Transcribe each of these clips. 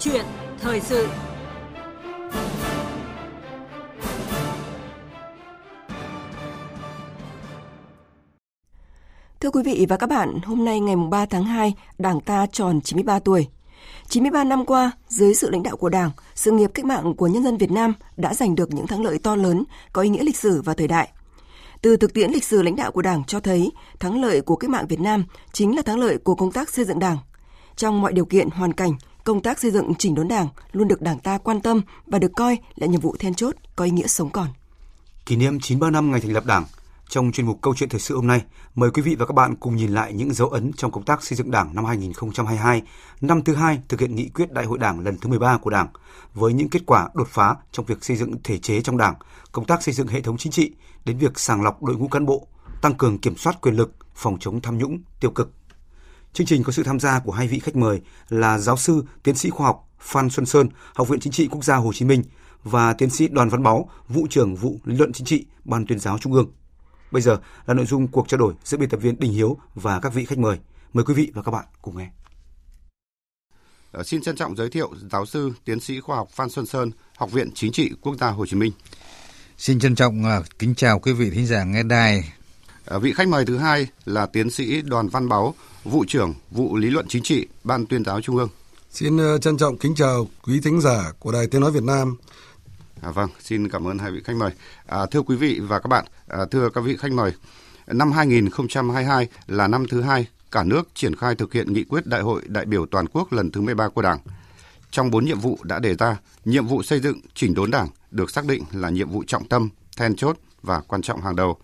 chuyện thời sự Thưa quý vị và các bạn, hôm nay ngày 3 tháng 2, Đảng ta tròn 93 tuổi. 93 năm qua, dưới sự lãnh đạo của Đảng, sự nghiệp cách mạng của nhân dân Việt Nam đã giành được những thắng lợi to lớn, có ý nghĩa lịch sử và thời đại. Từ thực tiễn lịch sử lãnh đạo của Đảng cho thấy, thắng lợi của cách mạng Việt Nam chính là thắng lợi của công tác xây dựng Đảng. Trong mọi điều kiện, hoàn cảnh, công tác xây dựng chỉnh đốn Đảng luôn được Đảng ta quan tâm và được coi là nhiệm vụ then chốt, có ý nghĩa sống còn. Kỷ niệm 93 năm ngày thành lập Đảng, trong chuyên mục Câu chuyện thời sự hôm nay, mời quý vị và các bạn cùng nhìn lại những dấu ấn trong công tác xây dựng Đảng năm 2022, năm thứ hai thực hiện nghị quyết Đại hội Đảng lần thứ 13 của Đảng, với những kết quả đột phá trong việc xây dựng thể chế trong Đảng, công tác xây dựng hệ thống chính trị, đến việc sàng lọc đội ngũ cán bộ, tăng cường kiểm soát quyền lực, phòng chống tham nhũng, tiêu cực. Chương trình có sự tham gia của hai vị khách mời là giáo sư, tiến sĩ khoa học Phan Xuân Sơn, Học viện Chính trị Quốc gia Hồ Chí Minh và tiến sĩ Đoàn Văn Báu, vụ trưởng vụ lý luận chính trị, Ban tuyên giáo Trung ương. Bây giờ là nội dung cuộc trao đổi giữa biên tập viên Đình Hiếu và các vị khách mời. Mời quý vị và các bạn cùng nghe. Ờ, xin trân trọng giới thiệu giáo sư, tiến sĩ khoa học Phan Xuân Sơn, Học viện Chính trị Quốc gia Hồ Chí Minh. Xin trân trọng uh, kính chào quý vị thính giả nghe đài. À, vị khách mời thứ hai là tiến sĩ Đoàn Văn Báu, vụ trưởng vụ lý luận chính trị, Ban tuyên giáo Trung ương. Xin uh, trân trọng kính chào quý thính giả của Đài Tiếng nói Việt Nam. À, vâng, xin cảm ơn hai vị khách mời. À, thưa quý vị và các bạn, à, thưa các vị khách mời, năm 2022 là năm thứ hai cả nước triển khai thực hiện nghị quyết Đại hội đại biểu toàn quốc lần thứ 13 của Đảng. Trong bốn nhiệm vụ đã đề ra, nhiệm vụ xây dựng chỉnh đốn Đảng được xác định là nhiệm vụ trọng tâm, then chốt và quan trọng hàng đầu.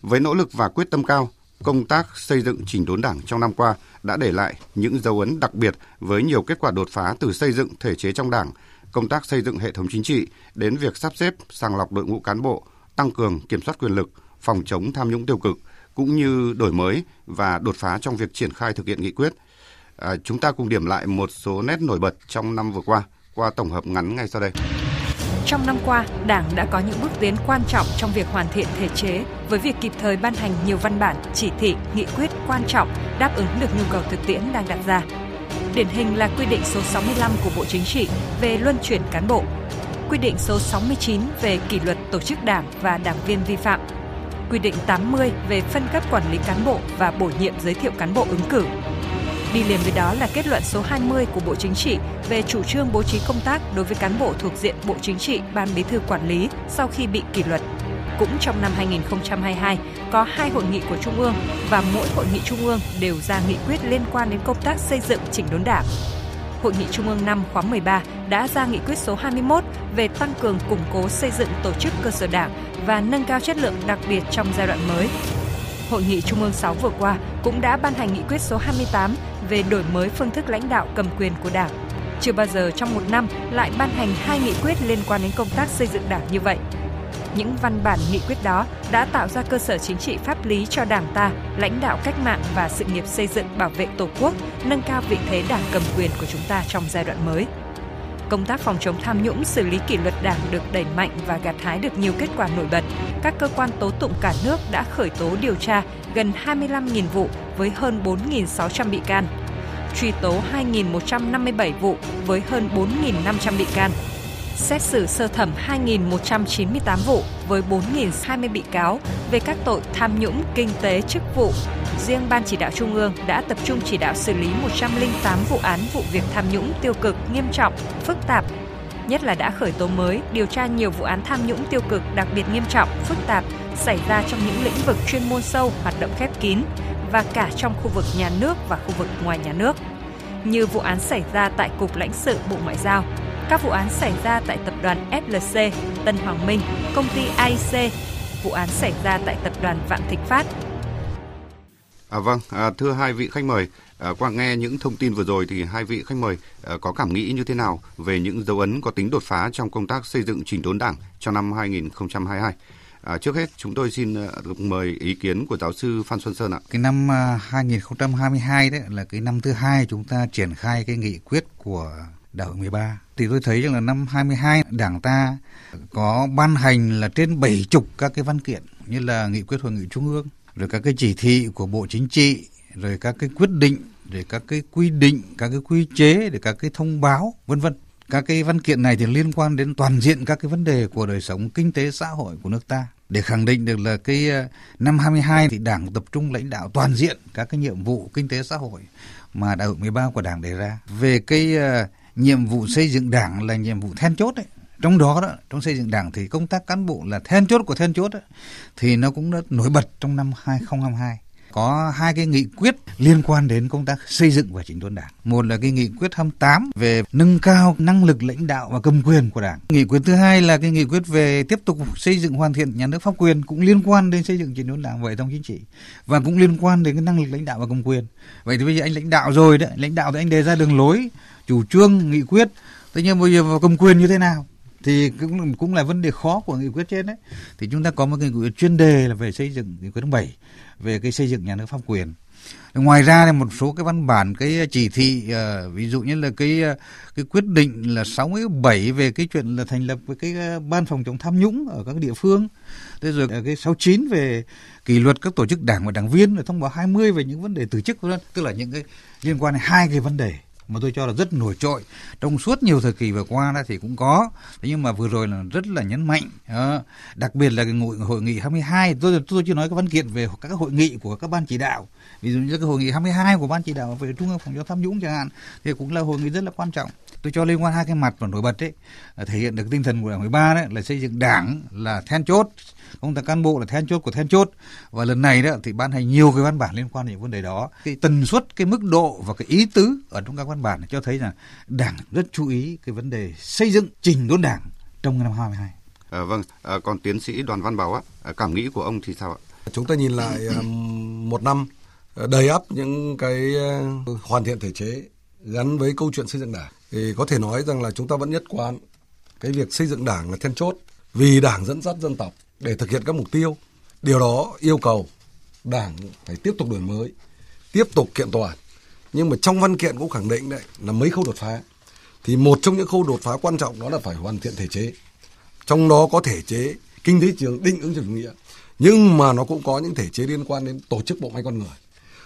Với nỗ lực và quyết tâm cao, công tác xây dựng chỉnh đốn Đảng trong năm qua đã để lại những dấu ấn đặc biệt với nhiều kết quả đột phá từ xây dựng thể chế trong Đảng, công tác xây dựng hệ thống chính trị đến việc sắp xếp, sàng lọc đội ngũ cán bộ, tăng cường kiểm soát quyền lực, phòng chống tham nhũng tiêu cực cũng như đổi mới và đột phá trong việc triển khai thực hiện nghị quyết. À, chúng ta cùng điểm lại một số nét nổi bật trong năm vừa qua qua tổng hợp ngắn ngay sau đây. Trong năm qua, Đảng đã có những bước tiến quan trọng trong việc hoàn thiện thể chế với việc kịp thời ban hành nhiều văn bản, chỉ thị, nghị quyết quan trọng đáp ứng được nhu cầu thực tiễn đang đặt ra. Điển hình là quy định số 65 của Bộ Chính trị về luân chuyển cán bộ, quy định số 69 về kỷ luật tổ chức đảng và đảng viên vi phạm, quy định 80 về phân cấp quản lý cán bộ và bổ nhiệm giới thiệu cán bộ ứng cử. Đi liền với đó là kết luận số 20 của Bộ Chính trị về chủ trương bố trí công tác đối với cán bộ thuộc diện Bộ Chính trị, Ban Bí thư quản lý sau khi bị kỷ luật. Cũng trong năm 2022, có hai hội nghị của Trung ương và mỗi hội nghị Trung ương đều ra nghị quyết liên quan đến công tác xây dựng chỉnh đốn đảng. Hội nghị Trung ương 5 khóa 13 đã ra nghị quyết số 21 về tăng cường củng cố xây dựng tổ chức cơ sở đảng và nâng cao chất lượng đặc biệt trong giai đoạn mới. Hội nghị Trung ương 6 vừa qua cũng đã ban hành nghị quyết số 28 về đổi mới phương thức lãnh đạo cầm quyền của Đảng. Chưa bao giờ trong một năm lại ban hành hai nghị quyết liên quan đến công tác xây dựng Đảng như vậy. Những văn bản nghị quyết đó đã tạo ra cơ sở chính trị pháp lý cho Đảng ta lãnh đạo cách mạng và sự nghiệp xây dựng bảo vệ Tổ quốc, nâng cao vị thế Đảng cầm quyền của chúng ta trong giai đoạn mới công tác phòng chống tham nhũng, xử lý kỷ luật đảng được đẩy mạnh và gặt hái được nhiều kết quả nổi bật. Các cơ quan tố tụng cả nước đã khởi tố điều tra gần 25.000 vụ với hơn 4.600 bị can, truy tố 2.157 vụ với hơn 4.500 bị can, xét xử sơ thẩm 2.198 vụ với 4.020 bị cáo về các tội tham nhũng kinh tế chức vụ. Riêng Ban chỉ đạo Trung ương đã tập trung chỉ đạo xử lý 108 vụ án vụ việc tham nhũng tiêu cực nghiêm trọng, phức tạp, nhất là đã khởi tố mới, điều tra nhiều vụ án tham nhũng tiêu cực đặc biệt nghiêm trọng, phức tạp xảy ra trong những lĩnh vực chuyên môn sâu, hoạt động khép kín và cả trong khu vực nhà nước và khu vực ngoài nhà nước như vụ án xảy ra tại Cục lãnh sự Bộ Ngoại giao, các vụ án xảy ra tại tập đoàn FLC, Tân Hoàng Minh, công ty AIC, vụ án xảy ra tại tập đoàn Vạn Thịnh Phát. À, vâng, à, thưa hai vị khách mời, à, qua nghe những thông tin vừa rồi thì hai vị khách mời à, có cảm nghĩ như thế nào về những dấu ấn có tính đột phá trong công tác xây dựng chỉnh đốn đảng trong năm 2022? À, trước hết chúng tôi xin à, được mời ý kiến của giáo sư Phan Xuân Sơn ạ. Cái năm à, 2022 đấy là cái năm thứ hai chúng ta triển khai cái nghị quyết của đại hội 13 thì tôi thấy rằng là năm 22 đảng ta có ban hành là trên 70 các cái văn kiện như là nghị quyết hội nghị trung ương rồi các cái chỉ thị của bộ chính trị rồi các cái quyết định để các cái quy định các cái quy chế để các cái thông báo vân vân các cái văn kiện này thì liên quan đến toàn diện các cái vấn đề của đời sống kinh tế xã hội của nước ta để khẳng định được là cái ờ, năm 22 thì Đảng tập trung lãnh đạo toàn diện các cái nhiệm vụ kinh tế xã hội mà đại hội 13 của Đảng đề ra. Về cái ờ, nhiệm vụ xây dựng Đảng là nhiệm vụ then chốt đấy. Trong đó đó, trong xây dựng Đảng thì công tác cán bộ là then chốt của then chốt đó, thì nó cũng đã nổi bật trong năm 2022 có hai cái nghị quyết liên quan đến công tác xây dựng và chỉnh đốn đảng. Một là cái nghị quyết 28 về nâng cao năng lực lãnh đạo và cầm quyền của đảng. Nghị quyết thứ hai là cái nghị quyết về tiếp tục xây dựng hoàn thiện nhà nước pháp quyền cũng liên quan đến xây dựng chỉnh đốn đảng và hệ thống chính trị và cũng liên quan đến cái năng lực lãnh đạo và cầm quyền. Vậy thì bây giờ anh lãnh đạo rồi đấy, lãnh đạo thì anh đề ra đường lối, chủ trương, nghị quyết. Thế nhưng bây giờ vào cầm quyền như thế nào? thì cũng cũng là vấn đề khó của nghị quyết trên đấy thì chúng ta có một cái nghị quyết chuyên đề là về xây dựng nghị quyết thứ bảy về cái xây dựng nhà nước pháp quyền. Ngoài ra thì một số cái văn bản cái chỉ thị uh, ví dụ như là cái ờ, cái quyết định là 67 về cái chuyện là thành lập cái ờ, ban phòng chống tham nhũng ở các địa phương. Thế rồi cái 69 về kỷ luật các tổ chức đảng và đảng viên rồi thông báo 20 về những vấn đề từ chức tức là những cái liên quan đến hai cái vấn đề mà tôi cho là rất nổi trội. Trong suốt nhiều thời kỳ vừa qua đó thì cũng có. Thế nhưng mà vừa rồi là rất là nhấn mạnh à, đặc biệt là cái hội, hội nghị 22 tôi tôi chưa nói cái văn kiện về các hội nghị của các ban chỉ đạo. Ví dụ như cái hội nghị 22 của ban chỉ đạo về trung ương phòng chống tham nhũng chẳng hạn thì cũng là hội nghị rất là quan trọng tôi cho liên quan hai cái mặt và nổi bật đấy thể hiện được tinh thần của đảng 13 đấy là xây dựng đảng là then chốt công tác cán bộ là then chốt của then chốt. Và lần này đó thì ban hành nhiều cái văn bản liên quan đến vấn đề đó. Cái tần suất cái mức độ và cái ý tứ ở trong các văn bản cho thấy là đảng rất chú ý cái vấn đề xây dựng trình đốn đảng trong năm 22 à, vâng à, còn tiến sĩ đoàn văn bảo á à, cảm nghĩ của ông thì sao ạ? Chúng ta nhìn lại um, một năm ờ, đầy ắp những cái hoàn thiện thể chế gắn với câu chuyện xây dựng đảng thì có thể nói rằng là chúng ta vẫn nhất quán cái việc xây dựng đảng là then chốt vì đảng dẫn dắt dân tộc để thực hiện các mục tiêu. Điều đó yêu cầu Đảng phải tiếp tục đổi mới, tiếp tục kiện toàn. Nhưng mà trong văn kiện cũng khẳng định đấy là mấy khâu đột phá. Thì một trong những khâu đột phá quan trọng đó là phải hoàn thiện thể chế. Trong đó có thể chế kinh tế trường định ứng chủ nghĩa. Nhưng mà nó cũng có những thể chế liên quan đến tổ chức bộ máy con người.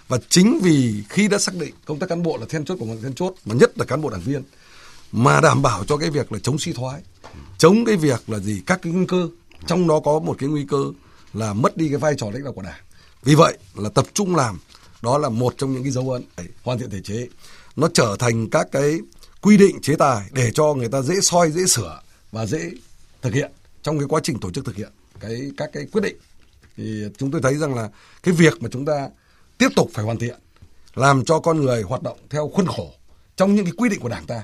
Và chính vì khi đã xác định công tác cán bộ là then chốt của một then chốt, mà nhất là cán bộ đảng viên, mà đảm bảo cho cái việc là chống suy thoái, chống cái việc là gì các cái nguy cơ trong đó có một cái nguy cơ là mất đi cái vai trò lãnh đạo của đảng. Vì vậy là tập trung làm đó là một trong những cái dấu ấn hoàn thiện thể chế. Nó trở thành các cái quy định chế tài để cho người ta dễ soi dễ sửa và dễ thực hiện trong cái quá trình tổ chức thực hiện cái các cái quyết định. Thì chúng tôi thấy rằng là cái việc mà chúng ta tiếp tục phải hoàn thiện làm cho con người hoạt động theo khuôn khổ trong những cái quy định của đảng ta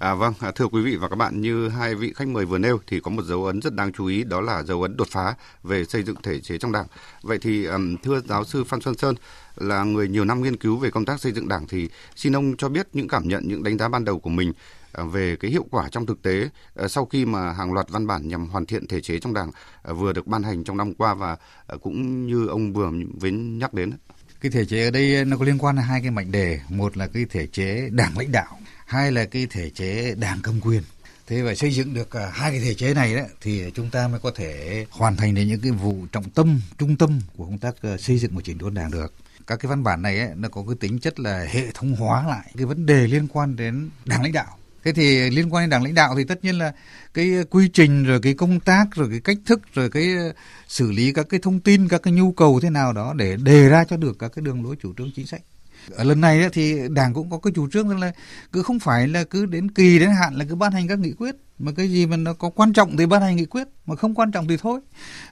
À, vâng, à, thưa quý vị và các bạn, như hai vị khách mời vừa nêu thì có một dấu ấn rất đáng chú ý đó là dấu ấn đột phá về xây dựng thể chế trong Đảng. Vậy thì um, thưa giáo sư Phan Xuân Sơn là người nhiều năm nghiên cứu về công tác xây dựng Đảng thì xin ông cho biết những cảm nhận, những đánh giá ban đầu của mình à, về cái hiệu quả trong thực tế à, sau khi mà hàng loạt văn bản nhằm hoàn thiện thể chế trong Đảng à, vừa được ban hành trong năm qua và cũng như ông vừa mới nhắc đến. Cái thể chế ở đây ờ, nó có liên quan đến hai cái mệnh đề, một là cái thể chế đảng lãnh đạo hai là cái thể chế đảng cầm quyền. Thế và xây dựng được ờ, hai cái thể chế này đó thì chúng ta mới có thể hoàn thành được những cái vụ trọng tâm trung tâm của công tác ờ, xây dựng một chỉnh đốn đảng được. Các cái văn bản này ấy, nó có cái tính chất là hệ thống hóa lại cái vấn đề liên quan đến đảng lãnh đạo thế thì liên quan đến đảng lãnh đạo thì tất nhiên là cái quy trình, rồi cái công tác, rồi cái cách thức, rồi cái ờ, xử lý các cái thông tin, các cái nhu cầu thế nào đó để đề ra cho được các cái đường lối chủ trương chính sách. Ở lần này thì đảng cũng có cái chủ trương là cứ không phải là cứ đến kỳ đến hạn là cứ ban hành các nghị quyết. Mà cái gì mà nó có quan trọng thì ban hành nghị quyết, mà không quan trọng thì thôi.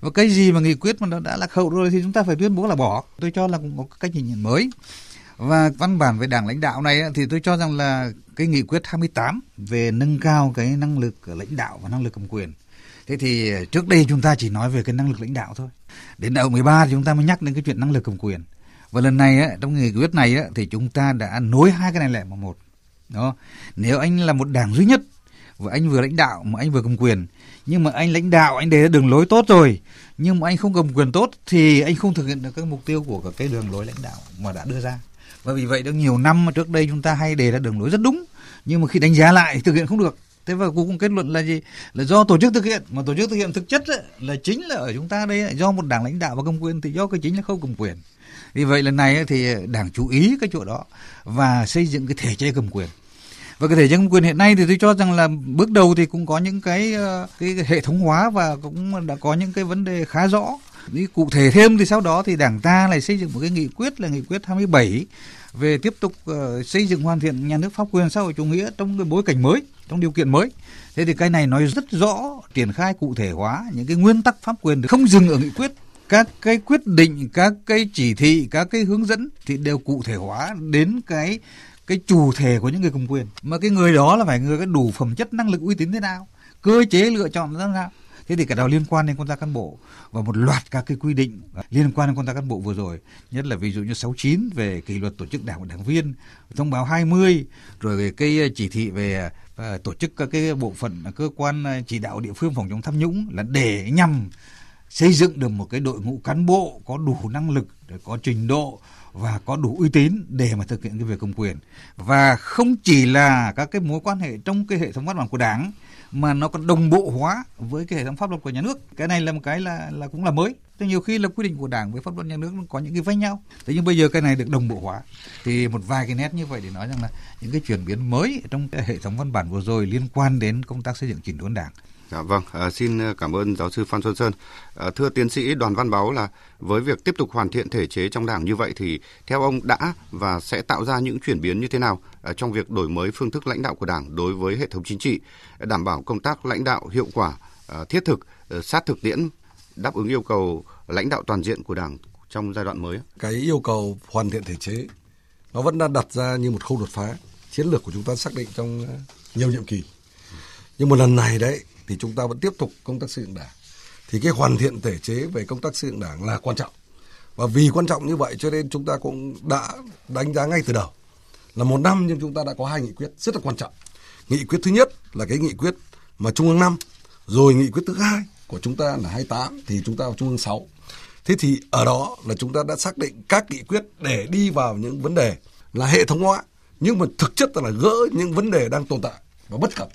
Và cái gì mà nghị quyết mà nó đã lạc hậu rồi thì chúng ta phải tuyên bố là bỏ. Tôi cho là cũng có cách nhìn nhận mới và văn bản về đảng lãnh đạo này thì tôi cho rằng là cái nghị quyết 28 về nâng cao cái năng lực lãnh đạo và năng lực cầm quyền. Thế thì trước đây chúng ta chỉ nói về cái năng lực lãnh đạo thôi. Đến đầu 13 thì chúng ta mới nhắc đến cái chuyện năng lực cầm quyền. Và lần này á, trong nghị quyết này á, thì chúng ta đã nối hai cái này lại vào một. Đó. Nếu anh là một đảng duy nhất và anh vừa lãnh đạo mà anh vừa cầm quyền nhưng mà anh lãnh đạo anh đề ra đường lối tốt rồi nhưng mà anh không cầm quyền tốt thì anh không thực hiện được các mục tiêu của cái đường lối lãnh đạo mà đã đưa ra và vì vậy đã nhiều năm mà trước đây chúng ta hay đề ra đường lối rất đúng. Nhưng mà khi đánh giá lại thực hiện không được. Thế và cuối cùng kết luận là gì? Là do tổ chức thực hiện. Mà tổ chức thực hiện thực chất ấy, là chính là ở chúng ta đây do một đảng lãnh đạo và công quyền thì do cái chính là không cầm quyền. Vì vậy lần này thì đảng chú ý cái chỗ đó và xây dựng cái thể chế cầm quyền. Và cái thể chế cầm quyền hiện nay thì tôi cho rằng là bước đầu thì cũng có những cái ờ, cái hệ thống hóa và cũng đã có những cái vấn đề khá rõ. Đi cụ thể thêm thì sau đó thì đảng ta lại xây dựng một cái nghị quyết là nghị quyết 27 về tiếp tục uh, xây dựng hoàn thiện nhà nước pháp quyền xã hội chủ nghĩa trong cái bối cảnh mới, trong điều kiện mới. Thế thì cái này nói rất rõ triển khai cụ thể hóa những cái nguyên tắc pháp quyền không dừng ở nghị quyết. Các cái quyết định các cái chỉ thị các cái hướng dẫn thì đều cụ thể hóa đến cái cái chủ thể của những người cầm quyền. Mà cái người đó là phải người có đủ phẩm chất năng lực uy tín thế nào cơ chế lựa chọn ra sao? Thế thì cái đó liên quan đến công tác cán bộ và một loạt các cái quy định liên quan đến công tác cán bộ vừa rồi. Nhất là ví dụ như 69 về kỷ luật tổ chức đảng và đảng viên, thông báo 20 rồi cái chỉ thị về ờ, tổ chức các cái bộ phận cơ quan ờ, chỉ đạo địa phương phòng chống tham nhũng là để nhằm xây dựng được một cái đội ngũ cán bộ có đủ năng lực, để có trình độ và có đủ uy tín để mà thực hiện cái việc công quyền. Và không chỉ là các cái mối quan hệ trong cái hệ thống văn bản của đảng, mà nó còn đồng bộ hóa với cái hệ thống pháp luật của nhà nước. Cái này là một cái là là cũng là mới. Thì nhiều khi là quy định của đảng với pháp luật nhà nước nó có những cái vách nhau. Thế nhưng bây giờ cái này được đồng bộ hóa. Thì một vài cái nét như vậy để nói rằng là những cái chuyển biến mới trong cái hệ thống văn bản vừa rồi liên quan đến công tác xây dựng chỉnh đốn đảng. Dạ vâng, à, xin à, cảm ơn giáo sư Phan Xuân Sơn. À, thưa tiến sĩ Đoàn Văn Báo là với việc tiếp tục hoàn thiện thể chế trong Đảng như vậy thì theo ông đã và sẽ tạo ra những chuyển biến như thế nào à, trong việc đổi mới phương thức lãnh đạo của Đảng đối với hệ thống chính trị, đảm bảo công tác lãnh đạo hiệu quả, à, thiết thực, à, sát thực tiễn, đáp ứng yêu cầu lãnh đạo toàn diện của Đảng trong giai đoạn mới? Cái yêu cầu hoàn thiện thể chế nó vẫn đang đặt ra như một khâu đột phá chiến lược của chúng ta xác định trong à, nhiều nhiệm kỳ. Nhưng một lần này đấy thì chúng ta vẫn tiếp tục công tác xây dựng đảng. Thì cái hoàn thiện thể chế về công tác xây dựng đảng là quan trọng. Và vì quan trọng như vậy cho nên chúng ta cũng đã đánh giá ngay từ đầu là một năm nhưng chúng ta đã có hai nghị quyết rất là quan trọng. Nghị quyết thứ nhất là cái nghị quyết mà trung ương năm, rồi nghị quyết thứ hai của chúng ta là 28 thì chúng ta vào trung ương 6 thế thì ở đó là chúng ta đã xác định các nghị quyết để đi vào những vấn đề là hệ thống hóa, nhưng mà thực chất là gỡ những vấn đề đang tồn tại và bất cập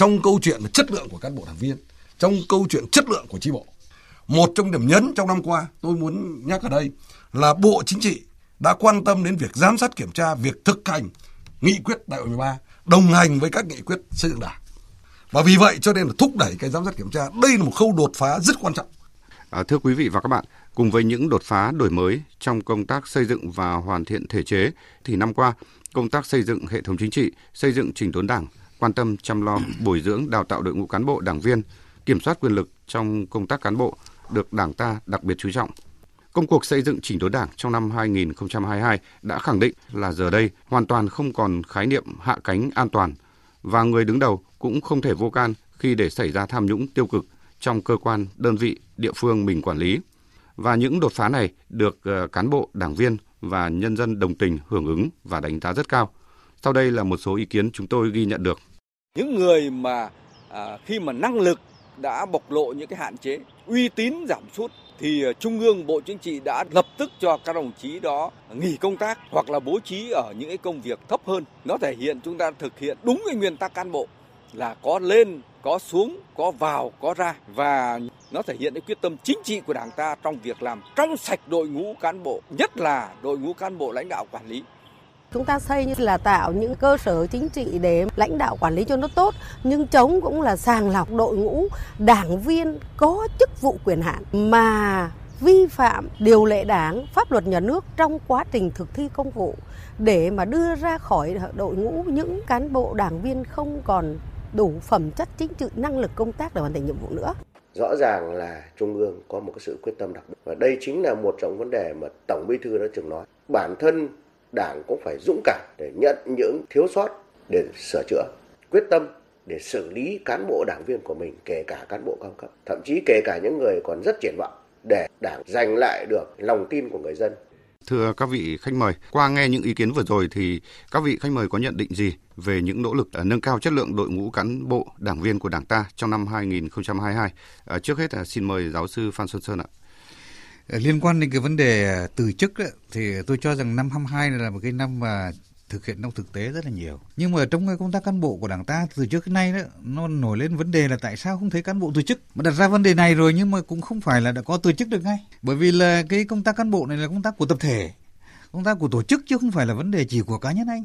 trong câu chuyện chất lượng của cán bộ đảng viên, trong câu chuyện chất lượng của tri bộ. Một trong điểm nhấn trong năm qua tôi muốn nhắc ở đây là Bộ Chính trị đã quan tâm đến việc giám sát kiểm tra việc thực hành nghị quyết đại hội 13 đồng hành với các nghị quyết xây dựng đảng. Và vì vậy cho nên là thúc đẩy cái giám sát kiểm tra đây là một khâu đột phá rất quan trọng. À, thưa quý vị và các bạn, cùng với những đột phá đổi mới trong công tác xây dựng và hoàn thiện thể chế thì năm qua công tác xây dựng hệ thống chính trị, xây dựng trình đốn đảng quan tâm chăm lo bồi dưỡng đào tạo đội ngũ cán bộ đảng viên, kiểm soát quyền lực trong công tác cán bộ được Đảng ta đặc biệt chú trọng. Công cuộc xây dựng chỉnh đốn Đảng trong năm 2022 đã khẳng định là giờ đây hoàn toàn không còn khái niệm hạ cánh an toàn và người đứng đầu cũng không thể vô can khi để xảy ra tham nhũng tiêu cực trong cơ quan, đơn vị, địa phương mình quản lý. Và những đột phá này được ờ, cán bộ, đảng viên và nhân dân đồng tình hưởng ứng và đánh giá rất cao. Sau đây là một số ý kiến chúng tôi ghi nhận được. Những người mà à, khi mà năng lực đã bộc lộ những cái hạn chế, uy tín giảm sút thì à, Trung ương Bộ Chính trị đã lập tức cho các đồng chí đó nghỉ công tác hoặc là bố trí ở những cái công việc thấp hơn. Nó thể hiện chúng ta thực hiện đúng cái nguyên tắc cán bộ là có lên, có xuống, có vào, có ra và nó thể hiện cái quyết tâm chính trị của Đảng ta trong việc làm trong sạch đội ngũ cán bộ, nhất là đội ngũ cán bộ lãnh đạo quản lý. Chúng ta xây như là tạo những cơ sở chính trị để lãnh đạo quản lý cho nó tốt, nhưng chống cũng là sàng lọc đội ngũ đảng viên có chức vụ quyền hạn mà vi phạm điều lệ đảng, pháp luật nhà nước trong quá trình thực thi công vụ để mà đưa ra khỏi đội ngũ những cán bộ đảng viên không còn đủ phẩm chất chính trị năng lực công tác để hoàn thành nhiệm vụ nữa. Rõ ràng là Trung ương có một cái sự quyết tâm đặc biệt và đây chính là một trong vấn đề mà Tổng Bí thư đã từng nói. Bản thân đảng cũng phải dũng cảm để nhận những thiếu sót để sửa chữa quyết tâm để xử lý cán bộ đảng viên của mình kể cả cán bộ cao cấp thậm chí kể cả những người còn rất triển vọng để đảng giành lại được lòng tin của người dân Thưa các vị khách mời, qua nghe những ý kiến vừa rồi thì các vị khách mời có nhận định gì về những nỗ lực à, nâng cao chất lượng đội ngũ cán bộ, đảng viên của Đảng ta trong năm 2022? À, trước hết là xin mời giáo sư Phan Xuân Sơn ạ. Liên quan đến cái vấn đề à, từ chức ấy, thì tôi cho rằng năm 22 này là một cái năm mà thực hiện trong thực tế rất là nhiều. Nhưng mà trong cái công tác cán bộ của Đảng ta từ trước đến nay đó nó nổi lên vấn đề là tại sao không thấy cán bộ từ chức. Mà đặt ra vấn đề này rồi nhưng mà cũng không phải là đã có từ chức được ngay. Bởi vì là cái công tác cán bộ này là công tác của tập thể công tác của tổ chức chứ không phải là vấn đề chỉ của cá nhân anh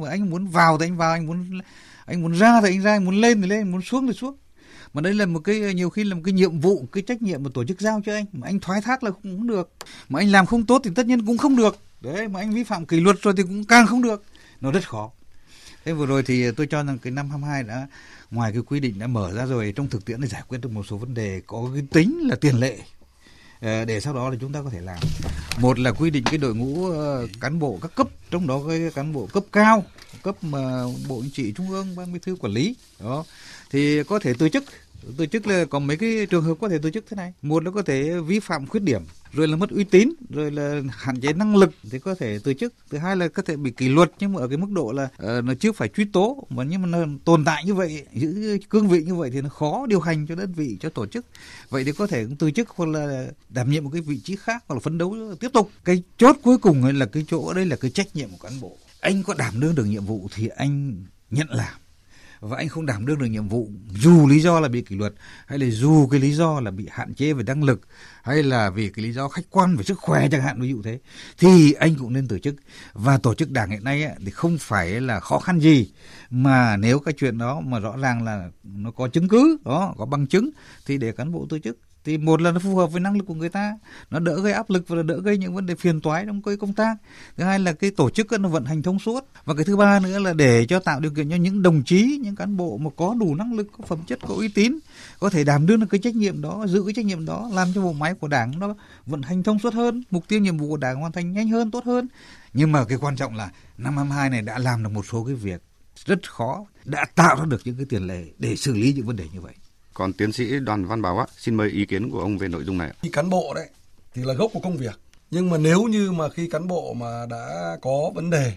mà anh muốn vào thì anh vào anh muốn anh muốn ra thì anh ra anh muốn lên thì lên muốn xuống thì xuống mà đây là một cái, nhiều khi là một cái nhiệm vụ, cái trách nhiệm mà tổ chức giao cho anh, mà anh thoái thác là không được. Mà anh làm không tốt thì tất nhiên cũng không được. Đấy, mà anh vi phạm kỷ luật rồi thì cũng càng không được. Nó rất khó. Thế vừa rồi thì tôi cho rằng cái năm 22 đã, ngoài cái quy định đã mở ra rồi, trong thực tiễn để giải quyết được một số vấn đề có cái tính là tiền lệ ờ, để sau đó là chúng ta có thể làm. Một là quy định cái đội ngũ ờ, cán bộ các cấp, trong đó cái cán bộ cấp cao, cấp mà bộ chính trị, trung ương, ban bí thư quản lý. Đó. Thì có thể từ chức tổ chức là có mấy cái trường hợp có thể tổ chức thế này. Một nó có thể vi phạm khuyết điểm rồi là mất uy tín rồi là hạn chế năng lực thì có thể từ chức. Thứ hai là có thể bị kỷ luật nhưng mà ở cái mức độ là uh, nó chưa phải truy tố mà nhưng mà nó tồn tại như vậy giữ cương vị như vậy thì nó khó điều hành cho đơn vị cho tổ chức. Vậy thì có thể từ chức hoặc là đảm nhiệm một cái vị trí khác hoặc là phấn đấu tiếp tục. Cái chốt cuối cùng là cái chỗ đây là cái trách nhiệm của cán bộ. Anh có đảm đương được nhiệm vụ thì anh nhận làm và anh không đảm đương được nhiệm vụ dù lý do là bị kỷ luật, hay là dù cái lý do là bị hạn chế về năng lực, hay là vì cái lý do khách quan về sức khỏe chẳng hạn, ví dụ thế, thì anh cũng nên tổ chức. Và tổ chức đảng hiện nay thì không phải là khó khăn gì, mà nếu cái chuyện đó mà rõ ràng là nó có chứng cứ, đó, có bằng chứng, thì để cán bộ tổ chức thì một là nó phù hợp với năng lực của người ta, nó đỡ gây áp lực và là đỡ gây những vấn đề phiền toái trong cái công tác. Thứ hai là cái tổ chức nó vận hành thông suốt. Và cái thứ ba nữa là để cho tạo điều kiện cho những đồng chí, những cán bộ mà có đủ năng lực, có phẩm chất, có uy tín, có thể đảm đương được cái trách nhiệm đó, giữ cái trách nhiệm đó, làm cho bộ máy của đảng nó vận hành thông suốt hơn, mục tiêu nhiệm vụ của đảng hoàn thành nhanh hơn, tốt hơn. Nhưng mà cái quan trọng là năm 22 này đã làm được một số cái việc rất khó, đã tạo ra được những cái tiền lệ để xử lý những vấn đề như vậy còn tiến sĩ Đoàn Văn Bảo á, xin mời ý kiến của ông về nội dung này. Khi cán bộ đấy thì là gốc của công việc. Nhưng mà nếu như mà khi cán bộ mà đã có vấn đề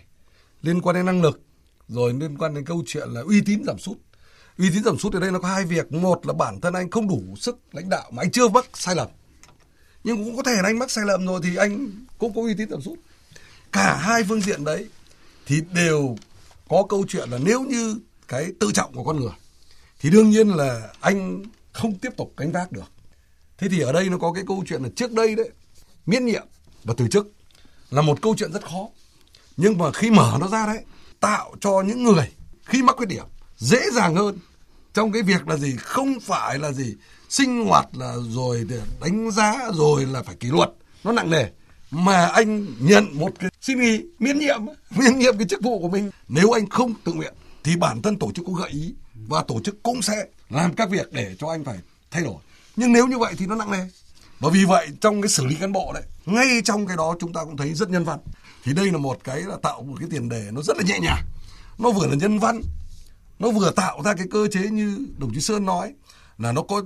liên quan đến năng lực rồi liên quan đến câu chuyện là uy tín giảm sút. Uy tín giảm sút ở đây nó có hai việc. Một là bản thân anh không đủ sức lãnh đạo mà anh chưa mắc sai lầm. Nhưng cũng có thể là anh mắc sai lầm rồi thì anh cũng có uy tín giảm sút. Cả hai phương diện đấy thì đều có câu chuyện là nếu như cái tự trọng của con người thì đương nhiên là anh không tiếp tục cánh tác được. Thế thì ở đây nó có cái câu chuyện là trước đây đấy, miễn nhiệm và từ chức là một câu chuyện rất khó. Nhưng mà khi mở nó ra đấy, tạo cho những người khi mắc khuyết điểm dễ dàng hơn trong cái việc là gì? Không phải là gì? Sinh hoạt là rồi đánh giá rồi là phải kỷ luật nó nặng nề. Mà anh nhận một cái xin nghỉ miễn nhiệm miễn nhiệm cái chức vụ của mình. Nếu anh không tự nguyện thì bản thân tổ chức cũng gợi ý và tổ chức cũng sẽ làm các việc để cho anh phải thay đổi. Nhưng nếu như vậy thì nó nặng nề. Và vì vậy trong cái xử lý cán bộ đấy, ngay trong cái đó chúng ta cũng thấy rất nhân văn. Thì đây là một cái là tạo một cái tiền đề nó rất là nhẹ nhàng. Nó vừa là nhân văn, nó vừa tạo ra cái cơ chế như đồng chí sơn nói, là nó có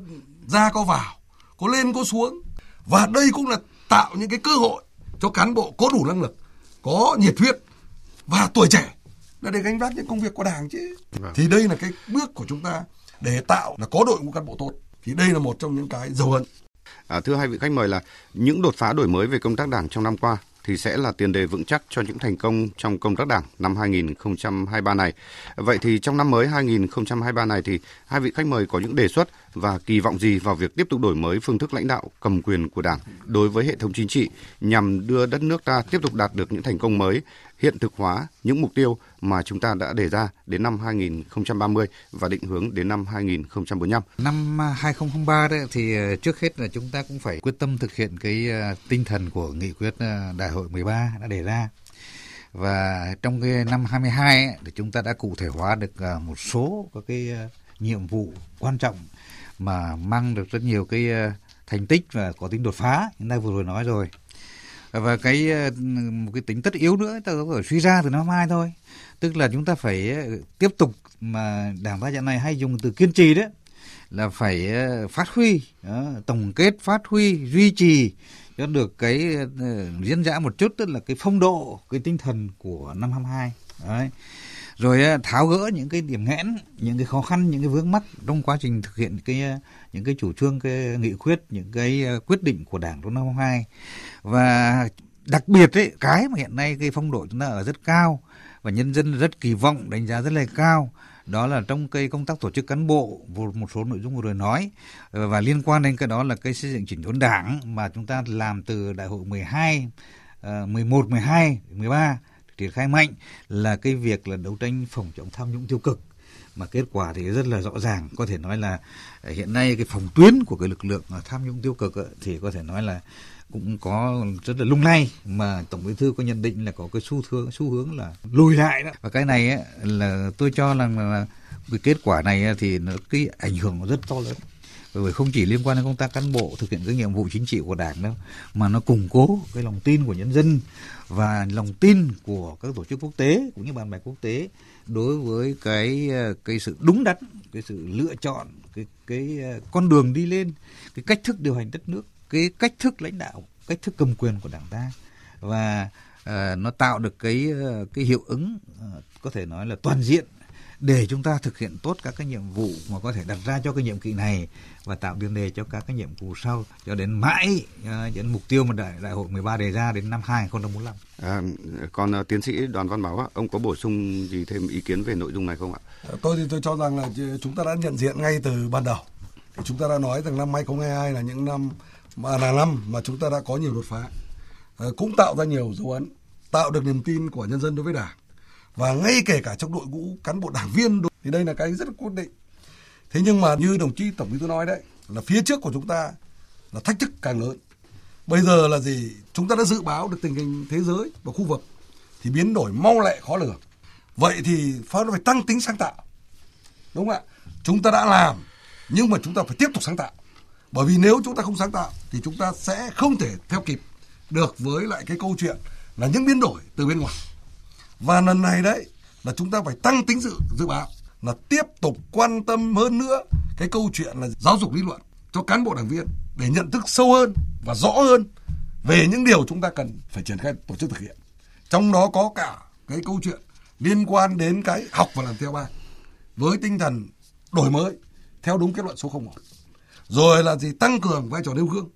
ra có vào, có lên có xuống. Và đây cũng là tạo những cái cơ hội cho cán bộ có đủ năng lực, có nhiệt huyết và tuổi trẻ là để gánh vác những công việc của đảng chứ vâng. thì đây là cái bước của chúng ta để tạo là có đội ngũ cán bộ tốt thì đây là một trong những cái dấu ấn à, thưa hai vị khách mời là những đột phá đổi mới về công tác đảng trong năm qua thì sẽ là tiền đề vững chắc cho những thành công trong công tác đảng năm 2023 này. Vậy thì trong năm mới 2023 này thì hai vị khách mời có những đề xuất và kỳ vọng gì vào việc tiếp tục đổi mới phương thức lãnh đạo cầm quyền của Đảng đối với hệ thống chính trị nhằm đưa đất nước ta tiếp tục đạt được những thành công mới, hiện thực hóa những mục tiêu mà chúng ta đã đề ra đến năm 2030 và định hướng đến năm 2045. Năm 2003 đấy thì ờ, trước hết là chúng ta cũng phải quyết tâm thực hiện cái ờ, tinh thần của nghị quyết ờ, đại hội 13 đã đề ra. Và trong cái năm 22 ấy, thì chúng ta đã cụ thể hóa được một số các cái nhiệm vụ quan trọng mà mang được rất nhiều cái thành tích và có tính đột phá chúng ta vừa rồi nói rồi và cái ờ, một cái tính tất yếu nữa ta có thể suy ra từ năm mai thôi. Tức là chúng ta phải ờ, tiếp tục mà đảng ta hiện này hay dùng từ kiên trì đấy là phải ờ, phát huy đó, tổng kết phát huy duy trì cho được cái diễn dã một chút tức là cái phong độ cái tinh thần của năm 22 đấy. Rồi tháo gỡ những cái điểm nghẽn những cái khó khăn những cái vướng mắc trong quá trình thực hiện cái những cái chủ trương cái nghị quyết những cái ờ, quyết định của đảng trong năm hai. Và đặc biệt ấy cái mà hiện nay cái phong độ chúng ta ở rất cao và nhân dân rất kỳ vọng đánh giá rất là cao đó là trong cái công tác tổ chức cán bộ một số nội dung vừa rồi nói. Ờ, và liên quan đến cái đó là cái xây dựng chỉnh đốn đảng mà chúng ta làm từ đại hội 12 11, 12, 13 triển khai mạnh là cái việc là đấu tranh phòng chống tham nhũng tiêu cực mà kết quả thì rất là rõ ràng. Có thể nói là ờ, hiện nay cái phòng tuyến của cái lực lượng ờ, tham nhũng tiêu cực ờ, thì có thể nói là cũng có rất là lung lay. Mà tổng bí thư có nhận định là có cái xu hướng xu hướng là lùi lại đó. Và cái này ấy, là tôi cho rằng là cái kết quả này thì nó cái ảnh hưởng nó rất to lớn. Bởi vì không chỉ liên quan đến công tác cán bộ thực hiện các nhiệm vụ chính trị của đảng đâu mà nó củng cố cái lòng tin của nhân dân và lòng tin của các tổ chức quốc tế cũng như bạn bè quốc tế đối với cái ờ, cái sự đúng đắn cái sự lựa chọn cái cái ờ, con đường đi lên cái cách thức điều hành đất nước cái cách thức lãnh đạo cách thức cầm quyền của đảng ta. Và uh, nó tạo được cái cái hiệu ứng uh, có thể nói là toàn diện để chúng ta thực hiện tốt các cái nhiệm vụ mà có thể đặt ra cho cái nhiệm kỳ này và tạo tiền đề cho các cái nhiệm vụ sau cho đến mãi uh, đến mục tiêu mà đại đại hội 13 đề ra đến năm 2045. À, còn uh, tiến sĩ Đoàn Văn Bảo ông có bổ sung gì thêm ý kiến về nội dung này không ạ? Tôi thì tôi cho rằng là chúng ta đã nhận diện ngay từ ban đầu. Thì chúng ta đã nói rằng năm 2022 là những năm mà là năm mà chúng ta đã có nhiều đột phá ờ, cũng tạo ra nhiều dấu ấn tạo được niềm tin của nhân dân đối với đảng và ngay kể cả trong đội ngũ cán bộ đảng viên thì đây là cái rất là quyết định. Thế nhưng mà như đồng chí tổng bí thư nói đấy, là phía trước của chúng ta là thách thức càng lớn. Bây giờ là gì? Chúng ta đã dự báo được tình hình thế giới và khu vực thì biến đổi mau lẹ khó lường. Vậy thì phải phải tăng tính sáng tạo, đúng không ạ? Chúng ta đã làm, nhưng mà chúng ta phải tiếp tục sáng tạo. Bởi vì nếu chúng ta không sáng tạo thì chúng ta sẽ không thể theo kịp được với lại cái câu chuyện là những biến đổi từ bên ngoài và lần này đấy, là chúng ta phải tăng tính dự dự báo, là tiếp tục quan tâm hơn nữa cái câu chuyện là giáo dục lý luận cho cán bộ đảng viên để nhận thức sâu hơn và rõ hơn về những điều chúng ta cần phải triển khai tổ chức thực hiện. Trong đó có cả cái câu chuyện liên quan đến cái học và làm theo ba với tinh thần đổi mới theo đúng kết luận số 01 rồi là gì? Tăng cường vai trò nêu gương.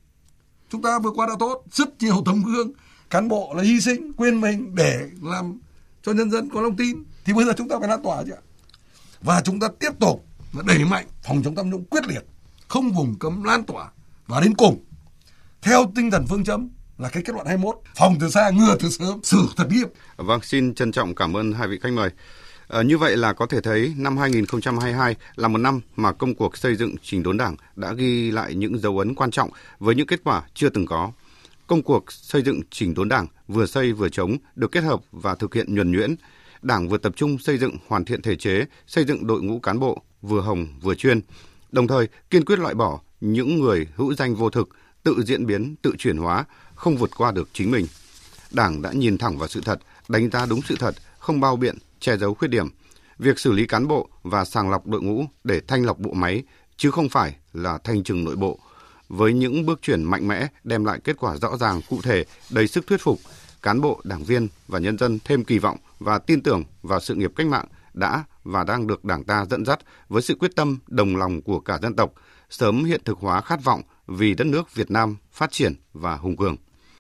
Chúng ta vừa qua đã tốt, rất nhiều tấm gương cán bộ là hy sinh, quên mình để làm cho nhân dân có lòng tin thì bây giờ chúng ta phải lan tỏa chứ và chúng ta tiếp tục đẩy mạnh phòng chống tham nhũng quyết liệt không vùng cấm lan tỏa và đến cùng. Theo tinh thần phương châm là cái kết luận 21 phòng từ xa ngừa từ sớm xử thật nghiêm. Vâng xin trân trọng cảm ơn hai vị khách mời. À, như vậy là có thể thấy năm 2022 là một năm mà công cuộc xây dựng chỉnh đốn đảng đã ghi lại những dấu ấn quan trọng với những kết quả chưa từng có. Công cuộc xây dựng chỉnh đốn đảng vừa xây vừa chống được kết hợp và thực hiện nhuần nhuyễn. Đảng vừa tập trung xây dựng hoàn thiện thể chế, xây dựng đội ngũ cán bộ vừa hồng vừa chuyên, đồng thời kiên quyết loại bỏ những người hữu danh vô thực, tự diễn biến, tự chuyển hóa, không vượt qua được chính mình. Đảng đã nhìn thẳng vào sự thật, đánh giá đúng sự thật, không bao biện, che giấu khuyết điểm. Việc xử lý cán bộ và sàng lọc đội ngũ để thanh lọc bộ máy chứ không phải là thanh trừng nội bộ. Với những bước chuyển mạnh mẽ đem lại kết quả rõ ràng, cụ thể, đầy sức thuyết phục, cán bộ, đảng viên và nhân dân thêm kỳ vọng và tin tưởng vào sự nghiệp cách mạng đã và đang được Đảng ta dẫn dắt với sự quyết tâm đồng lòng của cả dân tộc, sớm hiện thực hóa khát vọng vì đất nước Việt Nam phát triển và hùng cường.